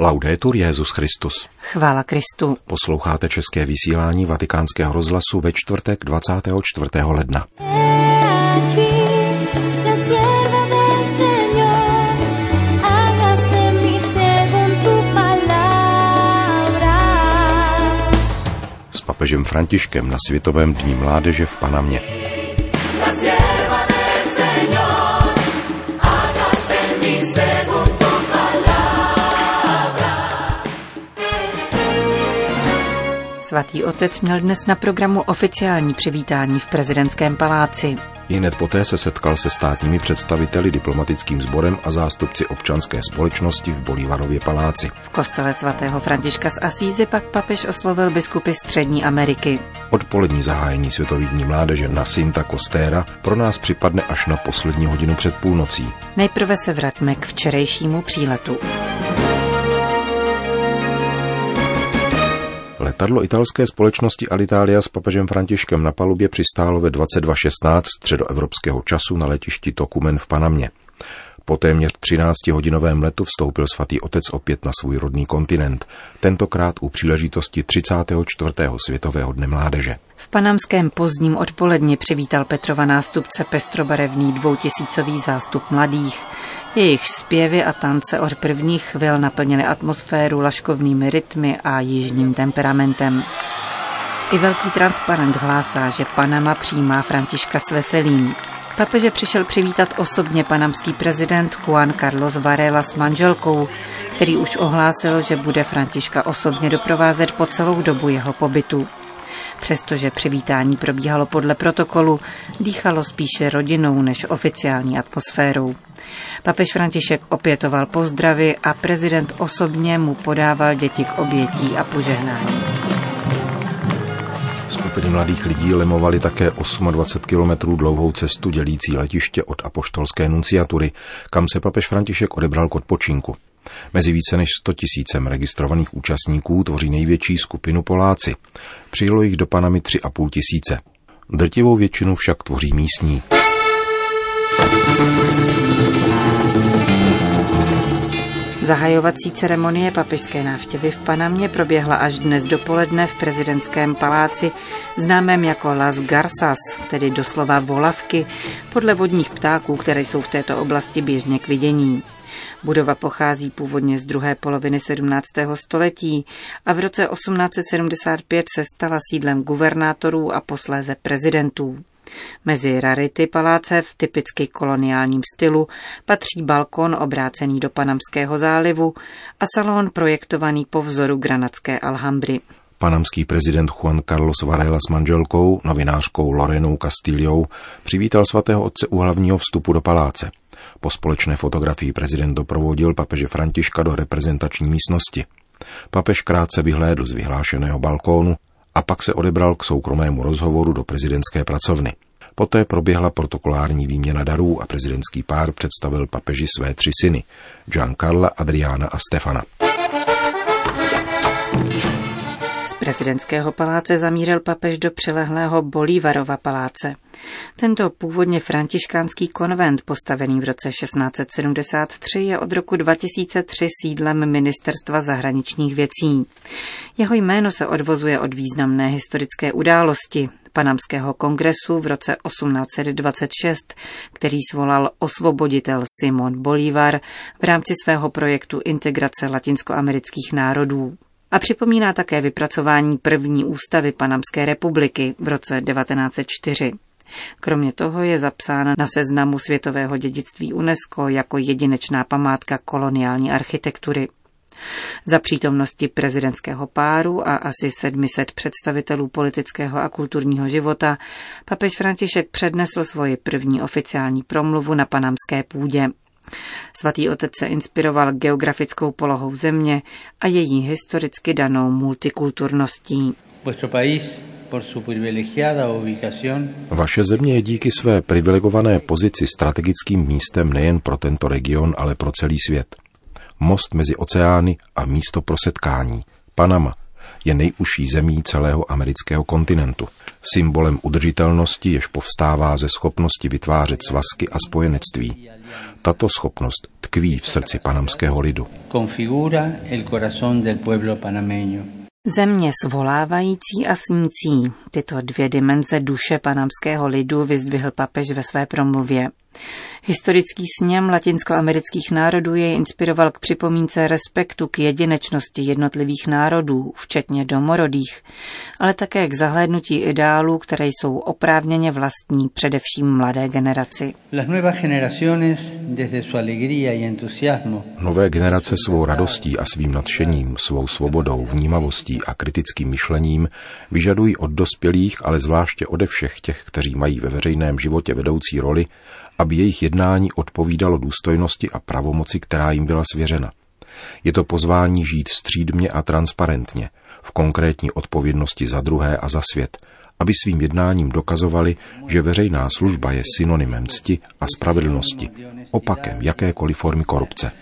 Laudetur Jezus Christus. Chvála Kristu. Posloucháte české vysílání Vatikánského rozhlasu ve čtvrtek 24. ledna. S papežem Františkem na Světovém dní mládeže v Panamě. Svatý otec měl dnes na programu oficiální přivítání v prezidentském paláci. Hned poté se setkal se státními představiteli, diplomatickým sborem a zástupci občanské společnosti v Bolívarově paláci. V kostele svatého Františka z Asízy pak papež oslovil biskupy Střední Ameriky. Odpolední zahájení Světových dní mládeže na Sinta Costera pro nás připadne až na poslední hodinu před půlnocí. Nejprve se vraťme k včerejšímu příletu. Letadlo italské společnosti Alitalia s papežem Františkem na palubě přistálo ve 22.16 středoevropského času na letišti Tokumen v Panamě. Po téměř 13-hodinovém letu vstoupil svatý otec opět na svůj rodný kontinent, tentokrát u příležitosti 34. světového dne mládeže. V panamském pozdním odpoledni přivítal Petrova nástupce pestrobarevný dvoutisícový zástup mladých. Jejich zpěvy a tance od prvních chvil naplnily atmosféru laškovnými rytmy a jižním temperamentem. I velký transparent hlásá, že Panama přijímá Františka s veselím. Papeže přišel přivítat osobně panamský prezident Juan Carlos Varela s manželkou, který už ohlásil, že bude Františka osobně doprovázet po celou dobu jeho pobytu. Přestože přivítání probíhalo podle protokolu, dýchalo spíše rodinou než oficiální atmosférou. Papež František opětoval pozdravy a prezident osobně mu podával děti k obětí a požehnání. Skupiny mladých lidí lemovali také 28 kilometrů dlouhou cestu dělící letiště od apoštolské nunciatury, kam se papež František odebral k odpočinku. Mezi více než 100 tisícem registrovaných účastníků tvoří největší skupinu Poláci. Přijelo jich do Panamy 3,5 tisíce. Drtivou většinu však tvoří místní. Zahajovací ceremonie papižské návštěvy v Panamě proběhla až dnes dopoledne v prezidentském paláci, známém jako Las Garsas, tedy doslova volavky, podle vodních ptáků, které jsou v této oblasti běžně k vidění. Budova pochází původně z druhé poloviny 17. století a v roce 1875 se stala sídlem guvernátorů a posléze prezidentů. Mezi rarity paláce v typicky koloniálním stylu patří balkon obrácený do Panamského zálivu a salon projektovaný po vzoru granatské Alhambry. Panamský prezident Juan Carlos Varela s manželkou, novinářkou Lorenou Castillou, přivítal svatého otce u hlavního vstupu do paláce. Po společné fotografii prezident doprovodil papeže Františka do reprezentační místnosti. Papež krátce vyhlédl z vyhlášeného balkónu a pak se odebral k soukromému rozhovoru do prezidentské pracovny. Poté proběhla protokolární výměna darů a prezidentský pár představil papeži své tři syny, Giancarla, Adriana a Stefana prezidentského paláce zamířil papež do přilehlého Bolívarova paláce. Tento původně františkánský konvent, postavený v roce 1673, je od roku 2003 sídlem Ministerstva zahraničních věcí. Jeho jméno se odvozuje od významné historické události, Panamského kongresu v roce 1826, který svolal osvoboditel Simon Bolívar v rámci svého projektu integrace latinskoamerických národů a připomíná také vypracování první ústavy Panamské republiky v roce 1904. Kromě toho je zapsána na seznamu světového dědictví UNESCO jako jedinečná památka koloniální architektury. Za přítomnosti prezidentského páru a asi 700 představitelů politického a kulturního života papež František přednesl svoji první oficiální promluvu na panamské půdě. Svatý otec se inspiroval geografickou polohou země a její historicky danou multikulturností. Vaše země je díky své privilegované pozici strategickým místem nejen pro tento region, ale pro celý svět. Most mezi oceány a místo pro setkání. Panama je nejužší zemí celého amerického kontinentu. Symbolem udržitelnosti, jež povstává ze schopnosti vytvářet svazky a spojenectví. Tato schopnost tkví v srdci panamského lidu. Země svolávající a snící. Tyto dvě dimenze duše panamského lidu vyzdvihl papež ve své promluvě. Historický sněm latinskoamerických národů je inspiroval k připomínce respektu k jedinečnosti jednotlivých národů, včetně domorodých, ale také k zahlédnutí ideálů, které jsou oprávněně vlastní především mladé generaci. Nové generace svou radostí a svým nadšením, svou svobodou, vnímavostí a kritickým myšlením vyžadují od dospělých, ale zvláště ode všech těch, kteří mají ve veřejném životě vedoucí roli, aby jejich jednání odpovídalo důstojnosti a pravomoci, která jim byla svěřena. Je to pozvání žít střídmě a transparentně, v konkrétní odpovědnosti za druhé a za svět, aby svým jednáním dokazovali, že veřejná služba je synonymem cti a spravedlnosti, opakem jakékoliv formy korupce.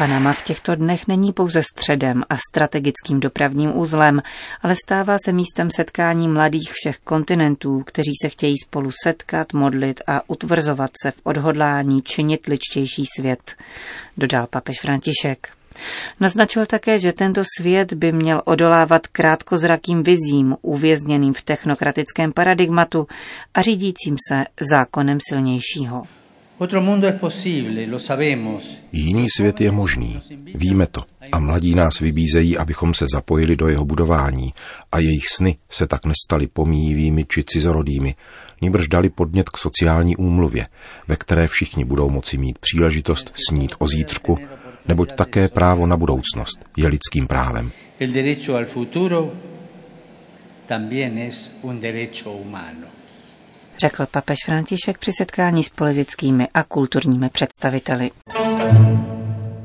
Panama v těchto dnech není pouze středem a strategickým dopravním uzlem, ale stává se místem setkání mladých všech kontinentů, kteří se chtějí spolu setkat, modlit a utvrzovat se v odhodlání činit ličtější svět, dodal papež František. Naznačil také, že tento svět by měl odolávat krátkozrakým vizím, uvězněným v technokratickém paradigmatu a řídícím se zákonem silnějšího. Jiný svět je možný, víme to. A mladí nás vybízejí, abychom se zapojili do jeho budování. A jejich sny se tak nestaly pomíjivými či cizorodými, níbrž dali podnět k sociální úmluvě, ve které všichni budou moci mít příležitost snít o zítřku, neboť také právo na budoucnost je lidským právem. El derecho al futuro también es un derecho humano řekl papež František při setkání s politickými a kulturními představiteli.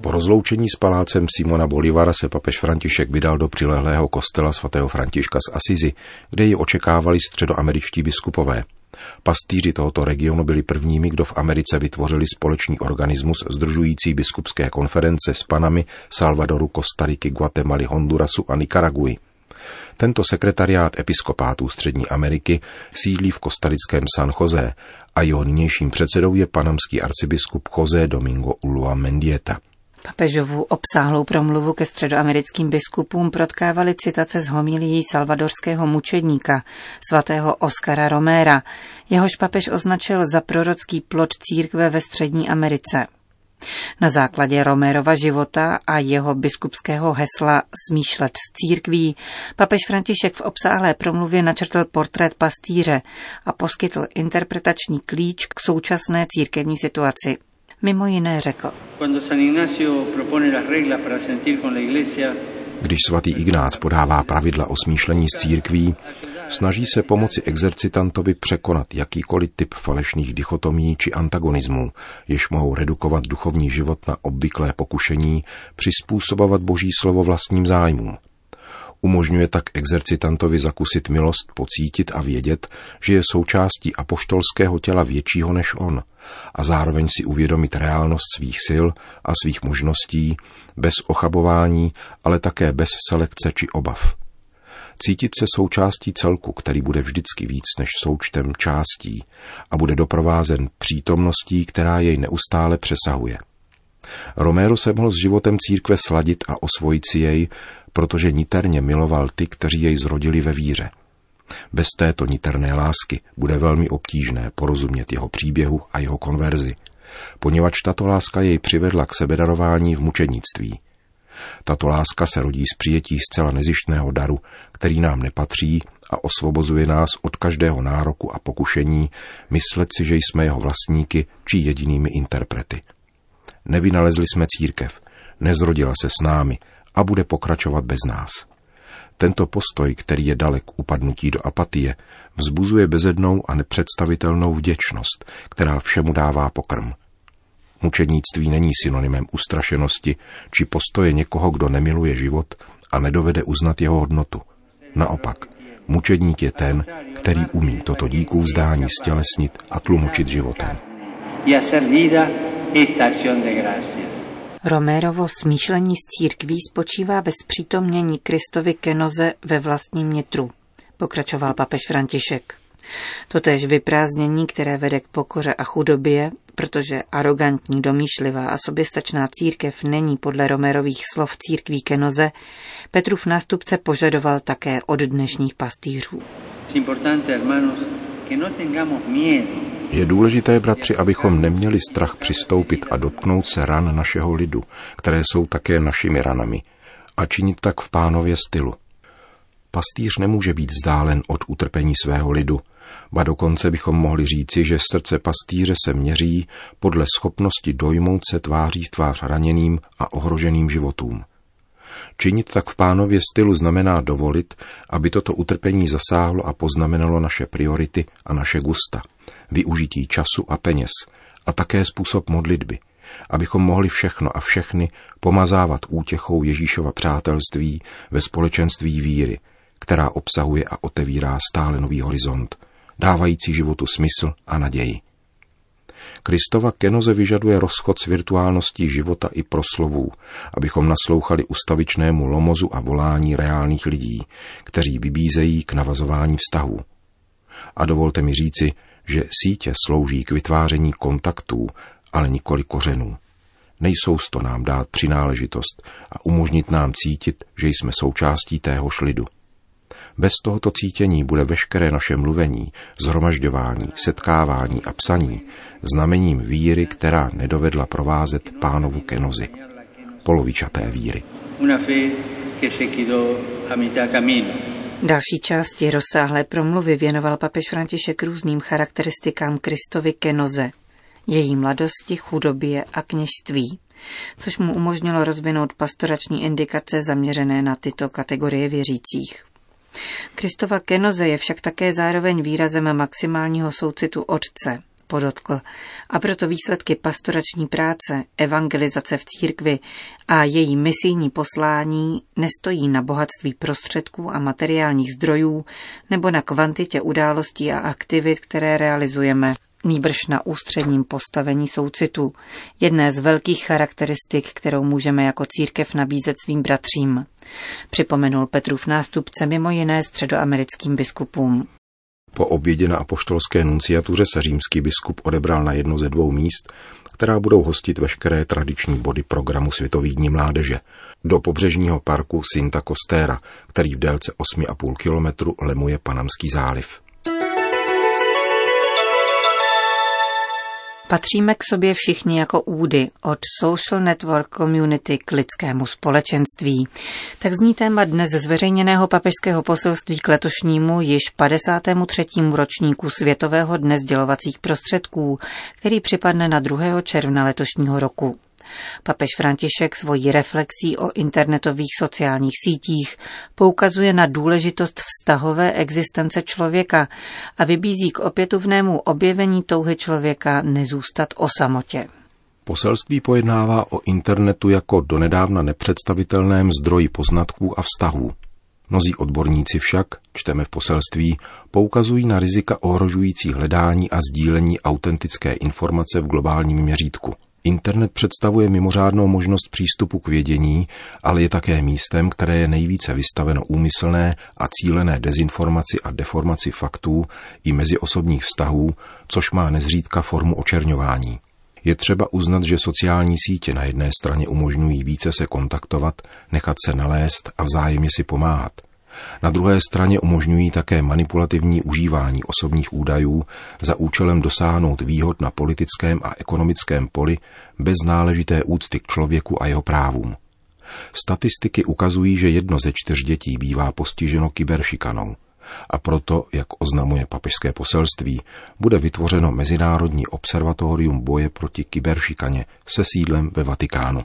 Po rozloučení s palácem Simona Bolivara se papež František vydal do přilehlého kostela svatého Františka z Asizi, kde ji očekávali středoameričtí biskupové. Pastýři tohoto regionu byli prvními, kdo v Americe vytvořili společný organismus združující biskupské konference s panami Salvadoru, Kostariky, Guatemaly, Hondurasu a Nikaraguji. Tento sekretariát episkopátů Střední Ameriky sídlí v kostarickém San Jose a jeho nynějším předsedou je panamský arcibiskup José Domingo Ulua Mendieta. Papežovu obsáhlou promluvu ke středoamerickým biskupům protkávali citace z homilií salvadorského mučedníka, svatého Oscara Roméra, jehož papež označil za prorocký plod církve ve Střední Americe. Na základě Romérova života a jeho biskupského hesla Smýšlet s církví papež František v obsáhlé promluvě načrtl portrét pastýře a poskytl interpretační klíč k současné církevní situaci. Mimo jiné řekl. Když svatý Ignác podává pravidla o smýšlení s církví, Snaží se pomoci exercitantovi překonat jakýkoliv typ falešných dichotomí či antagonismů, jež mohou redukovat duchovní život na obvyklé pokušení přizpůsobovat boží slovo vlastním zájmům. Umožňuje tak exercitantovi zakusit milost, pocítit a vědět, že je součástí apoštolského těla většího než on a zároveň si uvědomit reálnost svých sil a svých možností bez ochabování, ale také bez selekce či obav. Cítit se součástí celku, který bude vždycky víc než součtem částí a bude doprovázen přítomností, která jej neustále přesahuje. Romero se mohl s životem církve sladit a osvojit si jej, protože niterně miloval ty, kteří jej zrodili ve víře. Bez této niterné lásky bude velmi obtížné porozumět jeho příběhu a jeho konverzi, poněvadž tato láska jej přivedla k sebedarování v mučednictví – tato láska se rodí z přijetí zcela nezištného daru, který nám nepatří a osvobozuje nás od každého nároku a pokušení myslet si, že jsme jeho vlastníky či jedinými interprety. Nevynalezli jsme církev, nezrodila se s námi a bude pokračovat bez nás. Tento postoj, který je dalek upadnutí do apatie, vzbuzuje bezednou a nepředstavitelnou vděčnost, která všemu dává pokrm – Mučednictví není synonymem ustrašenosti či postoje někoho, kdo nemiluje život a nedovede uznat jeho hodnotu. Naopak, mučedník je ten, který umí toto díku vzdání stělesnit a tlumočit životem. Romérovo smýšlení z církví spočívá ve zpřítomnění Kristovi kenoze ve vlastním nitru, pokračoval papež František. Totéž vyprázdnění, které vede k pokoře a chudobě, protože arrogantní, domýšlivá a soběstačná církev není podle Romerových slov církví kenoze, Petrův nástupce požadoval také od dnešních pastýřů. Je důležité, bratři, abychom neměli strach přistoupit a dotknout se ran našeho lidu, které jsou také našimi ranami, a činit tak v pánově stylu. Pastýř nemůže být vzdálen od utrpení svého lidu, ba dokonce bychom mohli říci, že srdce pastýře se měří podle schopnosti dojmout se tváří v tvář raněným a ohroženým životům. Činit tak v pánově stylu znamená dovolit, aby toto utrpení zasáhlo a poznamenalo naše priority a naše gusta, využití času a peněz a také způsob modlitby, abychom mohli všechno a všechny pomazávat útěchou Ježíšova přátelství ve společenství víry, která obsahuje a otevírá stále nový horizont, dávající životu smysl a naději. Kristova kenoze vyžaduje rozchod s virtuálností života i proslovů, abychom naslouchali ustavičnému lomozu a volání reálných lidí, kteří vybízejí k navazování vztahů. A dovolte mi říci, že sítě slouží k vytváření kontaktů, ale nikoli kořenů. Nejsou to nám dát přináležitost a umožnit nám cítit, že jsme součástí téhož lidu. Bez tohoto cítění bude veškeré naše mluvení, zhromažďování, setkávání a psaní znamením víry, která nedovedla provázet pánovu kenozi, polovičaté víry. Další části rozsáhlé promluvy věnoval papež František různým charakteristikám Kristovy kenoze, její mladosti, chudobě a kněžství, což mu umožnilo rozvinout pastorační indikace zaměřené na tyto kategorie věřících. Kristova kenoze je však také zároveň výrazem maximálního soucitu Otce, podotkl, a proto výsledky pastorační práce, evangelizace v církvi a její misijní poslání nestojí na bohatství prostředků a materiálních zdrojů nebo na kvantitě událostí a aktivit, které realizujeme, nýbrž na ústředním postavení soucitu, jedné z velkých charakteristik, kterou můžeme jako církev nabízet svým bratřím. Připomenul Petrův nástupce mimo jiné středoamerickým biskupům. Po obědě na apoštolské nunciatuře se římský biskup odebral na jedno ze dvou míst, která budou hostit veškeré tradiční body programu Světových dní mládeže, do pobřežního parku Sinta Costera, který v délce 8,5 kilometru lemuje Panamský záliv. Patříme k sobě všichni jako údy, od social network community k lidskému společenství. Tak zní téma dnes zveřejněného papežského poselství k letošnímu již 53. ročníku Světového dne sdělovacích prostředků, který připadne na 2. června letošního roku. Papež František svojí reflexí o internetových sociálních sítích poukazuje na důležitost vztahové existence člověka a vybízí k opětovnému objevení touhy člověka nezůstat o samotě. Poselství pojednává o internetu jako donedávna nepředstavitelném zdroji poznatků a vztahů. Mnozí odborníci však, čteme v poselství, poukazují na rizika ohrožující hledání a sdílení autentické informace v globálním měřítku – Internet představuje mimořádnou možnost přístupu k vědění, ale je také místem, které je nejvíce vystaveno úmyslné a cílené dezinformaci a deformaci faktů i meziosobních vztahů, což má nezřídka formu očerňování. Je třeba uznat, že sociální sítě na jedné straně umožňují více se kontaktovat, nechat se nalézt a vzájemně si pomáhat – na druhé straně umožňují také manipulativní užívání osobních údajů za účelem dosáhnout výhod na politickém a ekonomickém poli bez náležité úcty k člověku a jeho právům. Statistiky ukazují, že jedno ze čtyř dětí bývá postiženo kyberšikanou. A proto, jak oznamuje papežské poselství, bude vytvořeno Mezinárodní observatorium boje proti kyberšikaně se sídlem ve Vatikánu.